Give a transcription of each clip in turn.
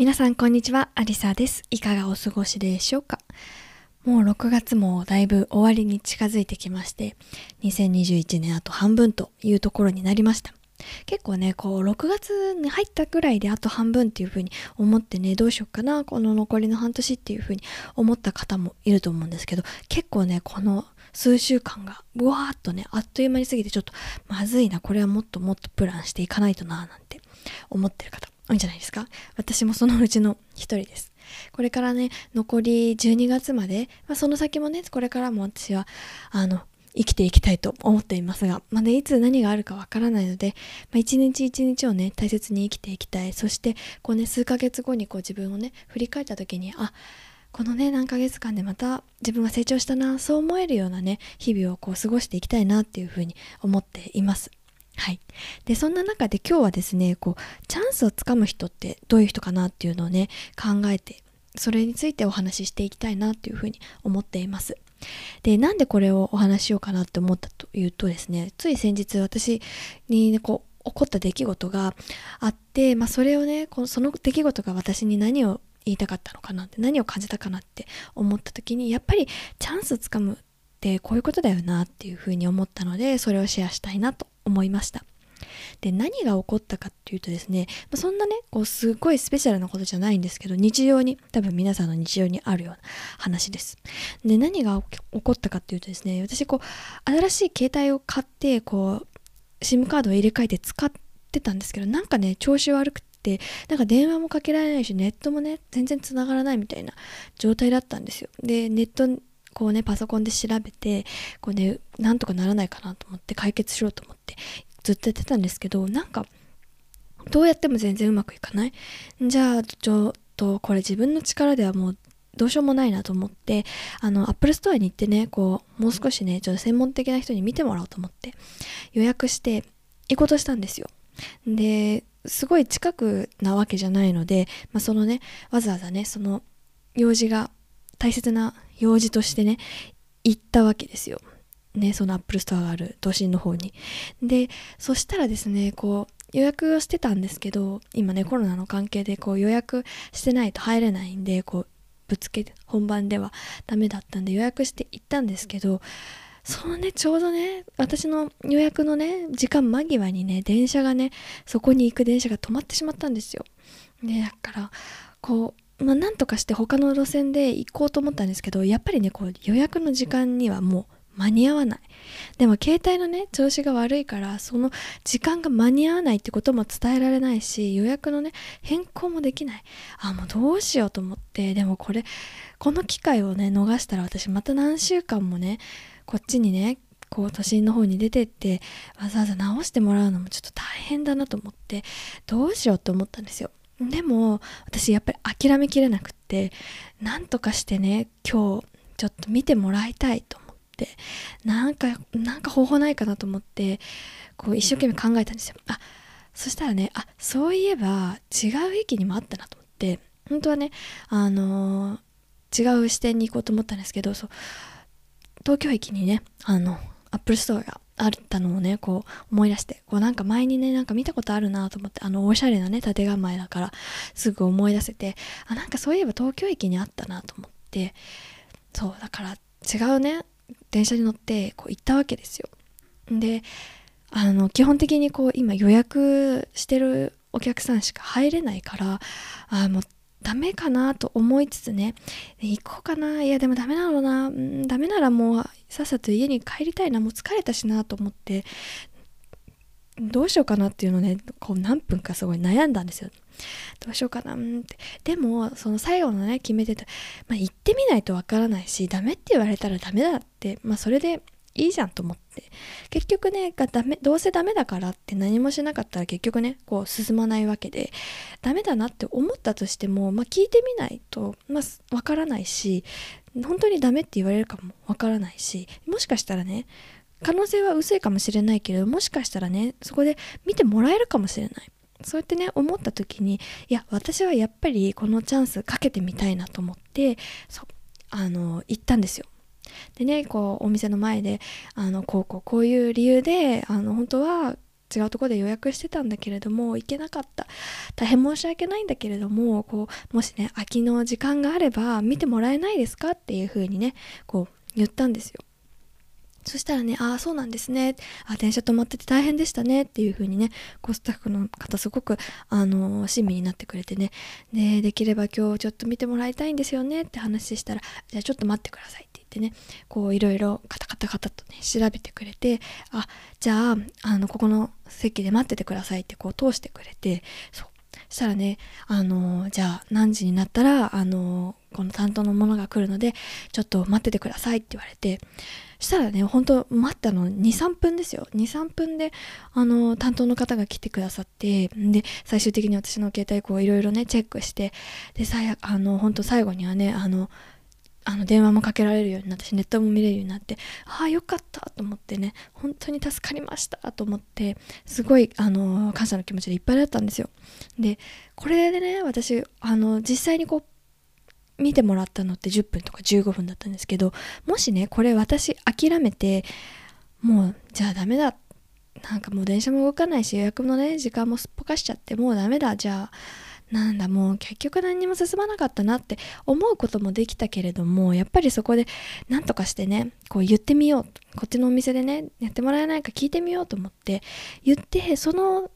皆さんこんにちは。アリサです。いかがお過ごしでしょうか？もう6月もだいぶ終わりに近づいてきまして2021年あと半分というところになりました。結構ねこう6月に入ったぐらいであと半分っていう風に思ってねどうしようかなこの残りの半年っていう風に思った方もいると思うんですけど結構ねこの数週間がブワーっとねあっという間に過ぎてちょっとまずいなこれはもっともっとプランしていかないとななんて思ってる方。多いんじゃないですか？私もそのうちの一人ですこれからね残り12月まで、まあ、その先もねこれからも私はあの生きていきたいと思っていますが、まだいつ何があるかわからないので、まあ、一日一日をね、大切に生きていきたい。そして、こうね、数ヶ月後にこう自分をね、振り返った時に、あ、このね、何ヶ月間でまた自分は成長したな、そう思えるようなね、日々をこう過ごしていきたいなっていうふうに思っています。はい。で、そんな中で今日はですね、こう、チャンスをつかむ人ってどういう人かなっていうのをね、考えて、それについてお話ししていきたいなっていうふうに思っています。で、なんでこれをお話ししようかなって思ったというとですね、つい先日私に、こう、起こった出来事があって、まあそれをね、このその出来事が私に何を言いたかったのかなって、何を感じたかなって思った時に、やっぱりチャンスをつかむってこういうことだよなっていうふうに思ったので、それをシェアしたいなと思いました。で、何が起こったかっていうとですね、まそんなね、こう、すごいスペシャルなことじゃないんですけど、日常に、多分皆さんの日常にあるような話です。で、何が起こったかっていうとですね、私、こう、新しい携帯を買って、こう、SIM カードを入れ替えて使ってたんですけど、なんかね、調子悪くて、なんか電話もかけられないし、ネットもね、全然繋がらないみたいな状態だったんですよ。で、ネットこうね、パソコンで調べて、こうね、なんとかならないかなと思って解決しようと思ってずっとやってたんですけど、なんか、どうやっても全然うまくいかない。じゃあ、ちょっと、これ自分の力ではもうどうしようもないなと思って、あの、アップルストアに行ってね、こう、もう少しね、ちょっと専門的な人に見てもらおうと思って、予約して行こうとしたんですよ。で、すごい近くなわけじゃないので、まあ、そのね、わざわざね、その用事が、大切な用事としてね、行ったわけですよ。ね、そのアップルストアがある都心の方に。で、そしたらですね、こう、予約をしてたんですけど、今ね、コロナの関係でこう予約してないと入れないんで、こう、ぶつけて、本番ではダメだったんで予約して行ったんですけど、そのね、ちょうどね、私の予約のね、時間間際にね、電車がね、そこに行く電車が止まってしまったんですよ。で、だから、こう、まあ、なんとかして他の路線で行こうと思ったんですけど、やっぱりね、こう、予約の時間にはもう、間に合わない。でも携帯のね、調子が悪いから、その時間が間に合わないってことも伝えられないし、予約のね、変更もできない。あ、もうどうしようと思って、でもこれ、この機会をね、逃したら私また何週間もね、こっちにね、こう都心の方に出てってわざわざ直してもらうのもちょっと大変だなと思ってどうしようと思ったんですよでも私やっぱり諦めきれなくってなんとかしてね今日ちょっと見てもらいたいとってなんかなんか方法ないかなと思ってこう一生懸命考えたんですよ。あそしたらねあそういえば違う駅にもあったなと思って本当はねあのー、違う支店に行こうと思ったんですけどそう東京駅にねあのアップルストアがあったのをね、こう思い出して、こうなんか前にね、なんか見たことあるなと思って、あのおしゃれなね、建て構えだから、すぐ思い出せて、あ、なんかそういえば東京駅にあったなと思って、そう、だから違うね、電車に乗ってこう行ったわけですよ。であの基本的にこう今予約してるお客さんしか入れないからあもうダメかなと思いつつね行こうかないやでもダメなのな、うん、ダメならもうさっさと家に帰りたいなもう疲れたしなと思ってどうしようかなっていうのねこう何分かすごい悩んだんですよ。どうしようかなんって。でもその最後のね決めてた、まあ、行ってみないとわからないしダメって言われたらダメだってまあそれでいいじゃんと思って。結局ねがダメどうせダメだからって何もしなかったら結局ねこう進まないわけでダメだなって思ったとしても、まあ、聞いてみないと、まあ、からないし本当にダメって言われるかもわからないしもしかしたらね可能性は薄いかもしれないけれどもしかしたらねそこで見てもらえるかもしれない。そうやってね思った時にいや私はやっぱりこのチャンスかけてみたいなと思ってそあの行ったんですよ。でねこうお店の前であのこうこうこういう理由であの本当は違うとこで予約してたんだけれども行けなかった。大変申し訳ないんだけれどもこうもしね空きの時間があれば見てもらえないですかっていう風にねこう言ったんですよ。そしたらね、ああ、そうなんですね。あ電車止まってて大変でしたね。っていう風にね、こうスタッフの方すごく、あのー、親身になってくれてね、で、できれば今日ちょっと見てもらいたいんですよねって話したら、じゃあちょっと待ってくださいって言ってね、こういろいろカタカタカタとね、調べてくれて、あ、じゃあ、あの、ここの席で待っててくださいってこう通してくれて、そう。したらね、あのー、じゃあ何時になったら、あのー、この担当の者が来るので、ちょっと待っててくださいって言われて、したらね、ほんと待ったの2、3分ですよ。2、3分で、あの、担当の方が来てくださって、で、最終的に私の携帯こういろいろね、チェックして、で、さあの、ほんと最後にはね、あの、あの電話もかけられるようになったしネットも見れるようになってああよかったと思ってね本当に助かりましたと思ってすごいあの感謝の気持ちでいっぱいだったんですよでこれでね私あの実際にこう見てもらったのって10分とか15分だったんですけどもしねこれ私諦めてもうじゃあダメだ。なんかもう電車も動かないし予約のね時間もすっぽかしちゃってもうダメだ。じゃあなんだもう結局何にも進まなかったなって思うこともできたけれどもやっぱりそこで何とかしてねこう言ってみよう。こっちのお店でねやってもらえないか聞いてみようと思って言ってその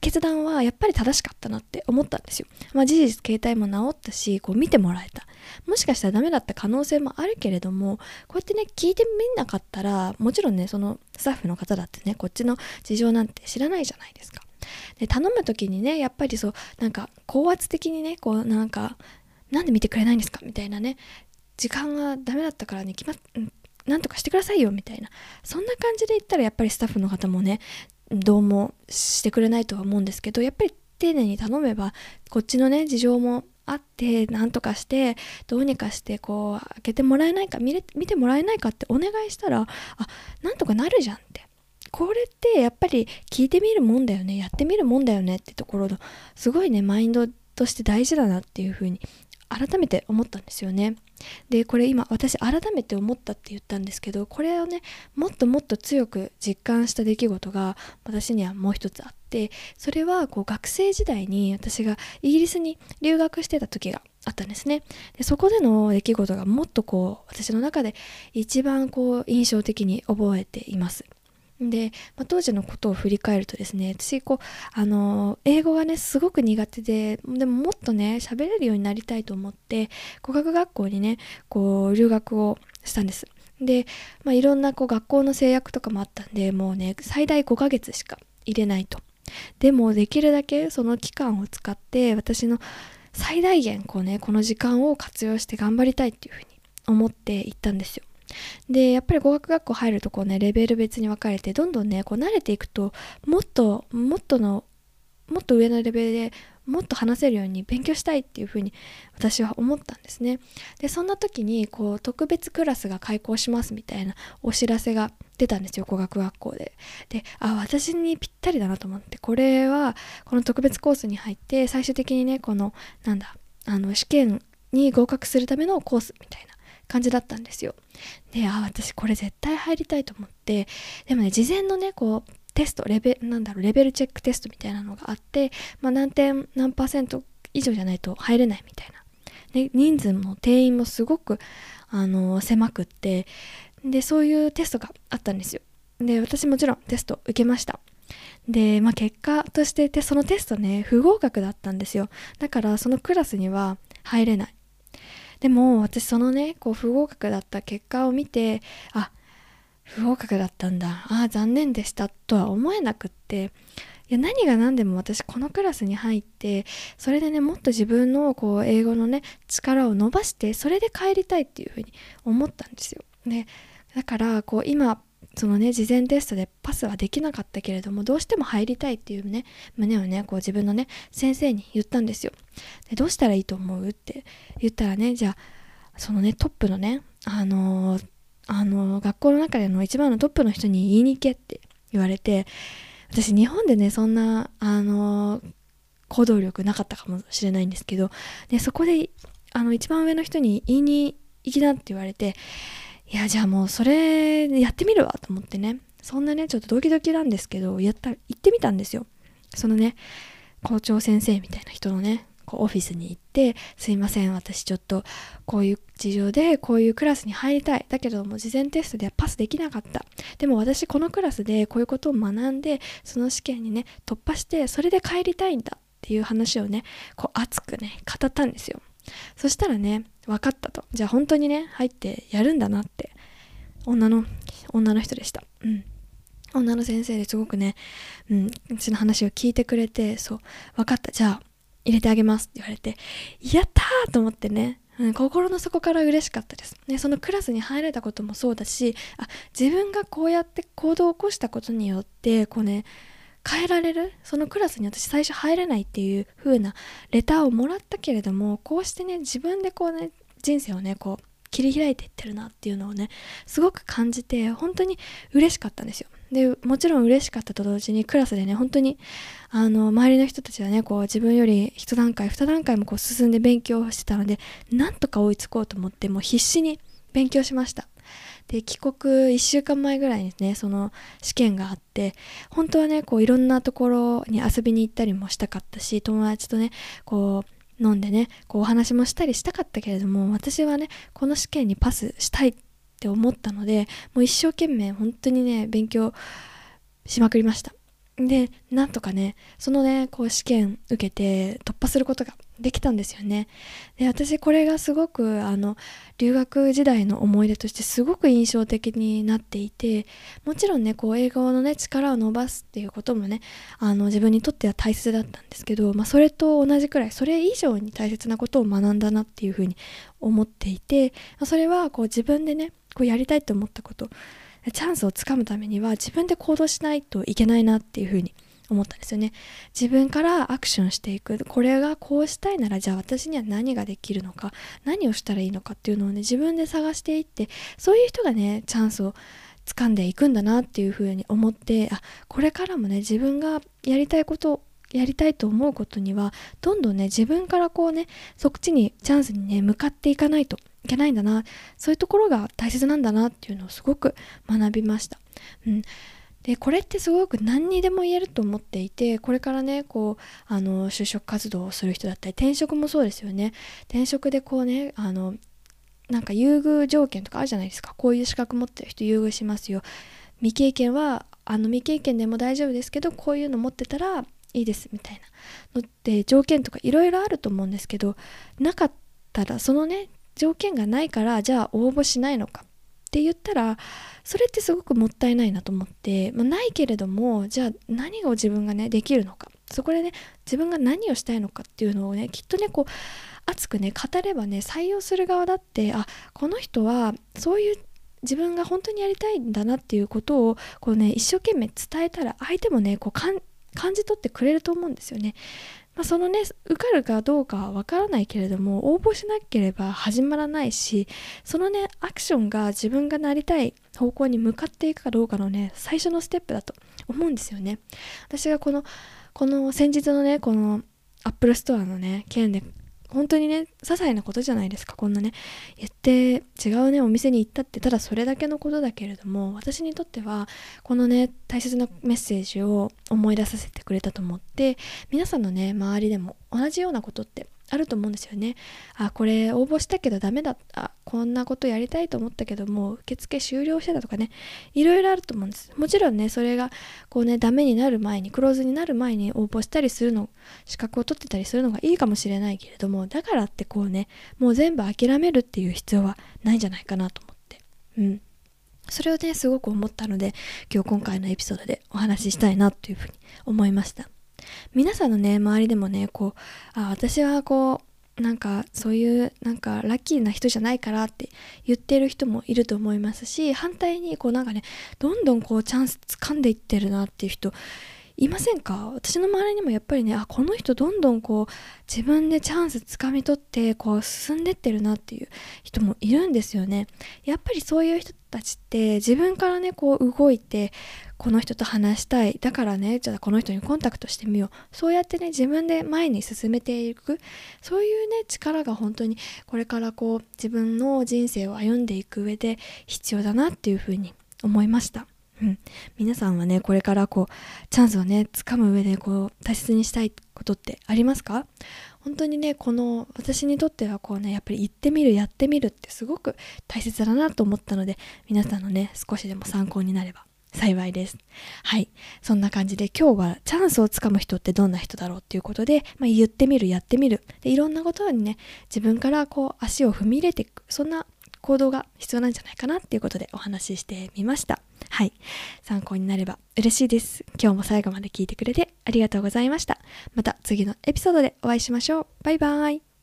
決断はやっぱり正しかったなって思ったんですよ。まあ事実携帯も治ったし、こう見てもらえた。もしかしたらダメだった可能性もあるけれども、こうやってね、聞いてみなかったら、もちろんね、そのスタッフの方だってね、こっちの事情なんて知らないじゃないですか。で、頼む時にね、やっぱりそう、なんか高圧的にね、こうなんか、なんで見てくれないんですかみたいなね、時間がダメだったからね、決まっ、なんとかしてくださいよみたいなそんな感じで言ったらやっぱりスタッフの方もねどうもしてくれないとは思うんですけどやっぱり丁寧に頼めばこっちのね事情もあって何とかしてどうにかしてこう開けてもらえないか見れ見てもらえないかってお願いしたらあなんとかなるじゃんって。これってやっぱり聞いてみるもんだよねやってみるもんだよねってところのすごいねマインドとして大事だなっていうふうに改めて思ったんですよね。でこれ今私改めて思ったって言ったんですけどこれをねもっともっと強く実感した出来事が私にはもう一つあってそれはこう学生時代に私がイギリスに留学してた時があったんですねでそこでの出来事がもっとこう私の中で一番こう印象的に覚えていますで、まあ、当時のことを振り返るとですね私こうあの英語がねすごく苦手ででももっとね喋れるようになりたいと思って語学学校にねこう留学をしたんです。で、まあ、いろんなこう学校の制約とかもあったんでもうね最大5ヶ月しか入れないと。でもできるだけその期間を使って私の最大限こうねこの時間を活用して頑張りたいっていうふうに思って行ったんですよ。でやっぱり語学学校入るとこうねレベル別に分かれてどんどんねこう慣れていくともっともっとのもっと上のレベルでもっと話せるように勉強したいっていうふうに私は思ったんですね。でそんな時にこう特別クラスが開校しますみたいなお知らせが出たんですよ語学学校で。であ私にぴったりだなと思ってこれはこの特別コースに入って最終的にねこのなんだあの試験に合格するためのコースみたいな感じだったんですよ。で、あ、私これ絶対入りたいと思って、でもね、事前のね、こう、テスト、レベル、なんだろう、レベルチェックテストみたいなのがあって、まあ、何点、何パーセント以上じゃないと入れないみたいな。で、人数も定員もすごく、あの狭くって、で、そういうテストがあったんですよ。で、私もちろんテスト受けました。で、まあ、結果としてそのテストね、不合格だったんですよ。だから、そのクラスには入れない。でも私そのねこう不合格だった結果を見てあ不合格だったんだ。あ残念でしたとは思えなくって。いや何が何でも私このクラスに入ってそれでねもっと自分のこう英語のね力を伸ばしてそれで帰りたいっていうふうに思ったんですよ。ね、だからこう今そのね事前テストでパスはできなかったけれどもどうしても入りたいっていうね胸をねこう自分のね先生に言ったんですよ。でどうしたらいいと思うって言ったらねじゃあそのねトップのねあのー、あのー、学校の中での一番のトップの人に言いに行けって言われて私日本でねそんなあのー、行動力なかったかもしれないんですけどでそこであの一番上の人に言いに行きなって言われていやじゃあもうそれやってみるわと思ってね。そんなねちょっとドキドキなんですけどやった行ってみたんですよ。そのね校長先生みたいな人のねこうオフィスに行って「すいません私ちょっとこういう事情でこういうクラスに入りたい。だけども事前テストではパスできなかった。でも私このクラスでこういうことを学んでその試験にね突破してそれで帰りたいんだっていう話をねこう熱くね語ったんですよ。そしたらね分かったと。じゃあ本当にね入ってやるんだなって。女の女の人でした。うん。女の先生ですごくね、うん、うちの話を聞いてくれてそう。分かった。じゃあ入れてあげます。って言われてやったーと思ってね。うん、心の底から嬉しかったです、ね、そのクラスに入れたこともそうだしあ自分がこうやって行動を起こしたことによってこうね変えられる？そのクラスに私最初入れないっていう風なレターをもらったけれどもこうしてね自分でこうね人生をねこう切り開いていってるなっていうのをねすごく感じて本当に嬉しかったんですよ。でもちろん嬉しかったと同時にクラスでね本当にあの周りの人たちはねこう自分より1段階2段階もこう進んで勉強してたのでなんとか追いつこうと思ってもう必死に勉強しました。で帰国1週間前ぐらいにねその試験があって本当はねこういろんなところに遊びに行ったりもしたかったし友達とねこう飲んでねこうお話もしたりしたかったけれども私はねこの試験にパスしたいって思ったのでもう一生懸命本当にね勉強しまくりました。でなんとかねそのねこう試験受けて突破することができたんですよね。で私これがすごくあの留学時代の思い出としてすごく印象的になっていてもちろんねこう英語のね力を伸ばすっていうこともねあの自分にとっては大切だったんですけど、まあ、それと同じくらいそれ以上に大切なことを学んだなっていうふうに思っていてそれはこう自分でねこうやりたいと思ったことチャンスをつかむためには自分で行動しないといけないなっていうふうに思ったんですよね。自分からアクションしていく。これがこうしたいならじゃあ私には何ができるのか。何をしたらいいのかっていうのをね自分で探していってそういう人がねチャンスを掴んでいくんだなっていうふうに思ってあこれからもね自分がやりたいことやりたいと思うことにはどんどんね自分からこうねそっちにチャンスにね向かっていかないといけないんだな。そういうところが大切なんだなっていうのをすごく学びました。うん。でこれってすごく何にでも言えると思っていてこれからねこうあの就職活動をする人だったり転職もそうですよね。転職でこうねあのなんか優遇条件とかあるじゃないですか。こういう資格持ってる人優遇しますよ。未経験はあの未経験でも大丈夫ですけどこういうの持ってたらいいですみたいな。のって条件とかいろいろあると思うんですけどなかったらそのね条件がないからじゃあ応募しないのか。って言ったらそれってすごくもったいないなと思って、まあ、ないけれどもじゃあ何を自分がねできるのかそこでね自分が何をしたいのかっていうのをねきっとねこう熱くね語ればね採用する側だってあこの人はそういう自分が本当にやりたいんだなっていうことをこうね一生懸命伝えたら相手もねこう感じ取ってくれると思うんですよね。まあ、そのね受かるかどうかは分からないけれども応募しなければ始まらないしそのねアクションが自分がなりたい方向に向かっていくかどうかのね最初のステップだと思うんですよね。私がこのこの先日のねこのアップルストアのね件で本当にね些細なことじゃないですかこんなね。言って違うねお店に行ったってただそれだけのことだけれども私にとってはこのね大切なメッセージを思い出させてくれたと思って皆さんのね周りでも同じようなことってあると思うんですよね。あ、これ応募したけどダメだった。こんなことやりたいと思ったけども受付終了してたとかね、いろいろあると思うんです。もちろんね、それがこうね、ダメになる前に、クローズになる前に応募したりするの、資格を取ってたりするのがいいかもしれないけれども、だからってこうね、もう全部諦めるっていう必要はないんじゃないかなと思って。うん。それをね、すごく思ったので、今日今回のエピソードでお話ししたいなというふうに思いました。皆さんのね周りでもねこうあ私はこうなんかそういうなんかラッキーな人じゃないからって言ってる人もいると思いますし反対にこうなんかねどんどんこうチャンス掴んでいってるなっていう人いませんか？私の周りにもやっぱりねあこの人どんどんこう自分でチャンスつかみ取ってこう進んでってるなっていう人もいるんですよね。やっぱりそういう人たちって自分からねこう動いてこの人と話したい。だからねじゃあこの人にコンタクトしてみよう。そうやってね自分で前に進めていく。そういうね力が本当にこれからこう自分の人生を歩んでいく上で必要だなっていうふうに思いました。うん、皆さんはねこれからこうチャンスをね掴む上でこう大切にしたいことってありますか？本当にねこの私にとってはこうねやっぱり行ってみるやってみるってすごく大切だなと思ったので皆さんのね少しでも参考になれば。幸いです。はい。そんな感じで今日はチャンスをつかむ人ってどんな人だろうっていうことで、まあ、言ってみる、やってみる。でいろんなことにね、自分からこう足を踏み入れていく。そんな行動が必要なんじゃないかなっていうことでお話ししてみました。はい。参考になれば嬉しいです。今日も最後まで聞いてくれてありがとうございました。また次のエピソードでお会いしましょう。バイバーイ。